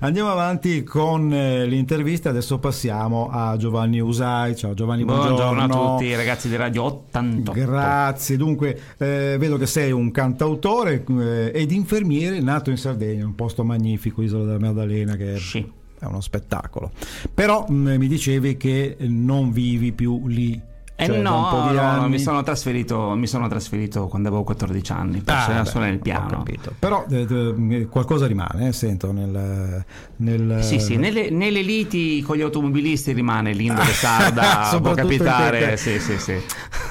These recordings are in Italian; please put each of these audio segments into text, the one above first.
Andiamo avanti con eh, l'intervista, adesso passiamo a Giovanni Usai. Ciao Giovanni, buongiorno. Buongiorno a tutti ragazzi di Radio 88. Grazie, dunque eh, vedo che sei un cantautore eh, ed infermiere nato in Sardegna, un posto magnifico, Isola della Maddalena che Sì. è uno spettacolo. Però mh, mi dicevi che non vivi più lì. Eh cioè, no, no, anni. mi, sono trasferito, mi sono trasferito quando avevo 14 anni per Ah, suonare il piano. Però eh, eh, qualcosa rimane, eh, sento, nel... nel Sì, sì, nelle, nelle liti con gli automobilisti rimane l'indole sarda, può capitare. Sì, sì, sì.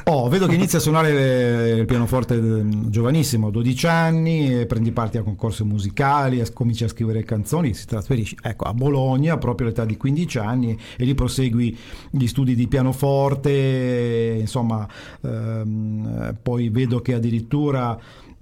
Oh, vedo che inizia a suonare il pianoforte eh, giovanissimo, 12 anni, prendi parte a concorsi musicali, cominci a scrivere canzoni, si trasferisci ecco, a Bologna proprio all'età di 15 anni e lì prosegui gli studi di pianoforte, insomma, ehm, eh, poi vedo che addirittura mm,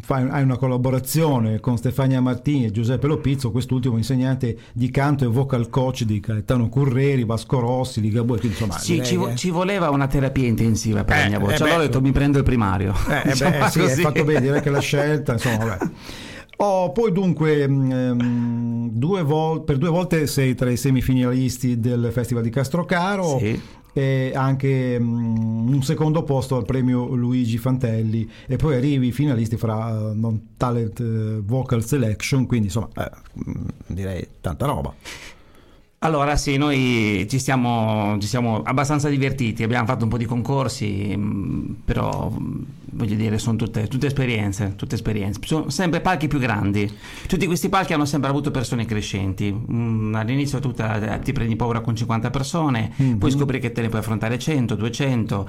fai- hai una collaborazione con Stefania Martini e Giuseppe Lopizzo, quest'ultimo insegnante di canto e vocal coach di Gaetano Curreri, Vasco Rossi, di Gabue, quindi insomma Sì, ci, vo- ci voleva una terapia intensiva per Eh, la mia voce. eh, allora beh, ho detto mi prendo il primario. eh, eh, Insomma, beh, sì, hai fatto bene, direi che la scelta, insomma, vabbè. Oh, poi dunque, mm, due vol- per due volte sei tra i semifinalisti del Festival di Castrocaro Sì. E anche mm, un secondo posto al premio Luigi Fantelli e poi arrivi finalisti fra eh, Non Talent eh, Vocal Selection, quindi insomma eh, mm, direi tanta roba. Allora sì, noi ci siamo, ci siamo abbastanza divertiti, abbiamo fatto un po' di concorsi, mh, però mh, voglio dire sono tutte, tutte esperienze, tutte esperienze. Sono sempre palchi più grandi. Tutti questi palchi hanno sempre avuto persone crescenti. Mm, all'inizio tu te- ti prendi paura con 50 persone, Mhm. poi scopri che te ne puoi affrontare 100, 200.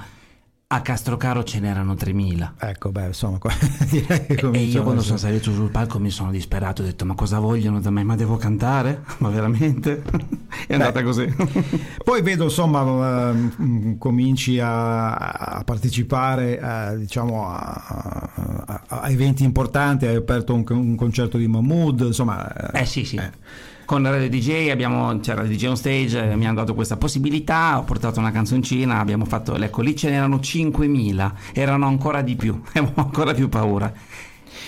A Castrocaro ce n'erano 3000. Ecco, beh, insomma, direi che E- E io quando sono salito sul palco mi sono disperato, ho detto ma cosa vogliono da me? Ma devo cantare? Ma veramente? È andata così. Poi vedo insomma ehm, cominci a, a partecipare a, diciamo a, a- eventi importanti, hai aperto un, un concerto di Mahmood, insomma Eh sì, sì. Con Radio DJ abbiamo, c'era il DJ on stage, eh, mi hanno dato questa possibilità, ho portato una canzoncina, abbiamo fatto, ecco lì ce n'erano 5.000, erano ancora di più, avevo ancora più paura.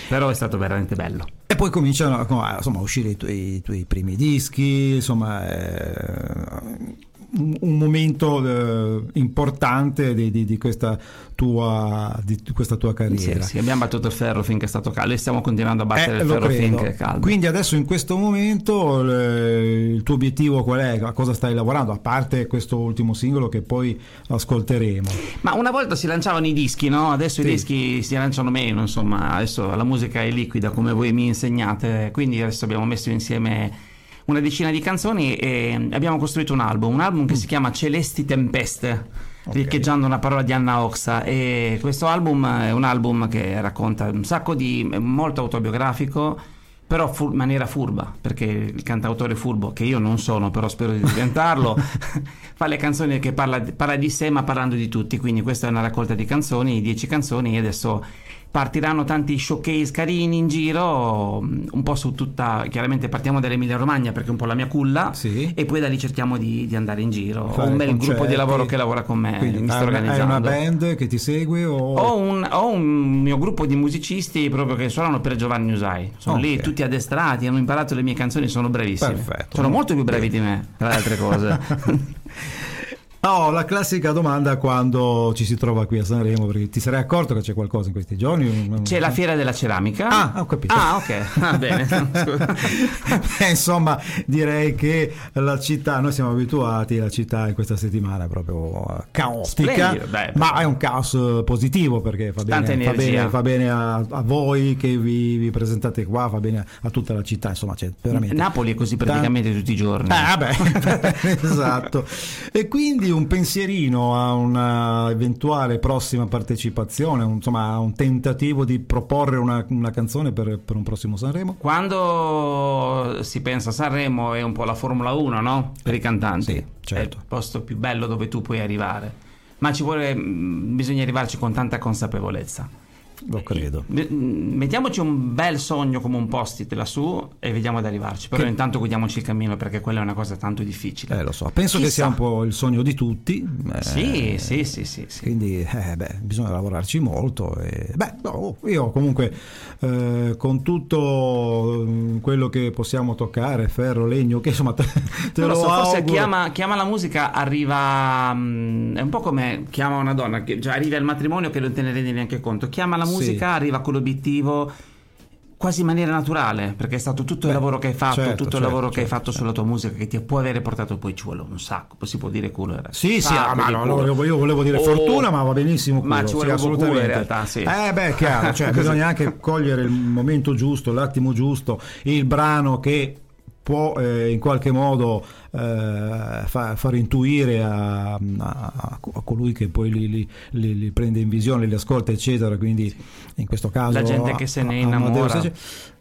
Però è stato veramente bello. E poi cominciano insomma, a uscire i tuoi, i tuoi primi dischi, insomma eh, un, un momento eh, importante di, di- di questa tua, di questa tua Sì, carriera. sì, abbiamo battuto il ferro finché è stato caldo e stiamo continuando a battere Eh, il ferro credo. finché è caldo. Quindi adesso in questo momento eh, il tuo obiettivo qual è? A cosa stai lavorando? A parte questo ultimo singolo che poi ascolteremo. Ma una volta si lanciavano i dischi, no? Adesso Sì. i dischi si lanciano meno, insomma, adesso la musica è liquida come voi mi insegnate, quindi adesso abbiamo messo insieme una decina di canzoni e abbiamo costruito un album, un album che si chiama Celesti Tempeste. Ok. Riecheggiando una parola di Anna Oxa e questo album è un album che racconta un sacco di molto autobiografico però in maniera furba perché il cantautore furbo che io non sono però spero di diventarlo fa le canzoni che parla, parla di sé ma parlando di tutti quindi questa è una raccolta di canzoni 10 canzoni e adesso partiranno tanti showcase carini in giro mm, un po' su tutta chiaramente partiamo dall'Emilia Romagna perché è un po' la mia culla Sì. e poi da lì cerchiamo di, di andare in giro ho Fare un bel gruppo di concerti. lavoro che lavora con me Quindi mi sto hai una- hai organizzando una band che ti segue o... ho un, ho un mio gruppo di musicisti proprio che suonano per Giovanni Usai. Sono lì Ok. tutti addestrati, hanno imparato le mie canzoni, sono bravissimi. Perfetto. Sono molto più bravi di me, tra le altre cose. Oh, la classica domanda quando ci si trova qui a Sanremo, perché ti sarei accorto che c'è qualcosa in questi giorni? C'è la fiera della ceramica. Ah, ho capito. Ah, ok, va bene. Beh, insomma, direi che la città, noi siamo abituati, la città in questa settimana è proprio eh, caotica, dai. ma è un caos eh, positivo perché fa bene, fa bene, fa bene a, a voi che vi, vi presentate qua, fa bene a, tutta la città, insomma, c'è veramente... Napoli è così praticamente tutti i giorni. Ah, vabbè, esatto. E quindi un pensierino a una eventuale prossima partecipazione, un- insomma, a un tentativo di proporre una, una canzone per, per un prossimo Sanremo? Quando si pensa a Sanremo è un po' la Formula 1, no? Per i cantanti. Sì, certo. È il posto più bello dove tu puoi arrivare. Ma ci vuole, mh, bisogna arrivarci con tanta consapevolezza. Lo credo. Mettiamoci un bel sogno come un post-it lassù e vediamo ad arrivarci. Però che... intanto guidiamoci il cammino perché quella è una cosa tanto difficile. Eh, lo so. Penso Chissà. che sia un po' il sogno di tutti. Eh, sì, sì, sì, sì, sì, Quindi eh, beh, bisogna lavorarci molto. E, beh, no, io comunque eh, con tutto mm, quello che possiamo toccare, ferro, legno, che insomma te, te lo so, Forse chiama, chiama, la musica arriva... Mh, mm, è un po' come chiama una donna che già arriva al matrimonio che non te ne rendi neanche conto. Chiama la musica, sì. arriva con l'obiettivo quasi in maniera naturale, perché è stato tutto Beh, il lavoro che hai fatto, certo, tutto certo, il lavoro certo, che hai certo, fatto certo. sulla tua musica che ti può avere portato poi ci vuole un sacco, poi si può dire culo. Era sì, sì, ah, ma no, no, io volevo dire oh, fortuna, ma va benissimo culo, Ma ci vuole sì, culo in realtà, sì. Eh beh, chiaro, cioè bisogna anche cogliere il momento giusto, l'attimo giusto, il brano che può eh, in qualche modo eh, fa, far intuire a, a, a, colui che poi li, li, li, li, prende in visione, li ascolta, eccetera. Quindi in questo caso la gente che se ne innamora.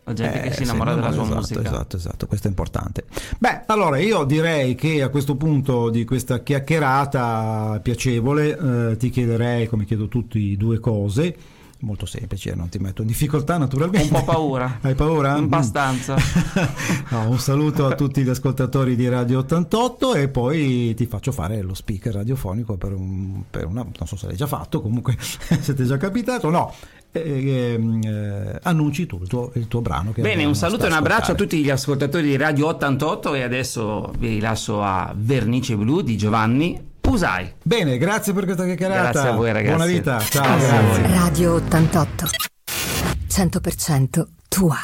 La gente eh, che si innamora della sua esatto, musica. Esatto, esatto, questo è importante. Beh, allora io direi che a questo punto di questa chiacchierata piacevole eh, ti chiederei, come chiedo tutti, due cose molto semplice, non ti metto in difficoltà naturalmente. Un po' paura. Hai paura? Abbastanza. no, un saluto a tutti gli ascoltatori di Radio 88 e poi ti faccio fare lo speaker radiofonico per, un, per una, non so se l'hai già fatto, comunque se ti è già capitato, no. Eh, eh, annunci tu il tuo, il tuo brano. Bene, un saluto e un abbraccio a tutti gli ascoltatori di Radio 88 e adesso vi lascio a Vernice Blu di Giovanni Pusai. Bene, grazie per questa chiacchierata. Grazie a voi ragazzi. Buona vita. Ciao, grazie. Radio 88. 100% tua.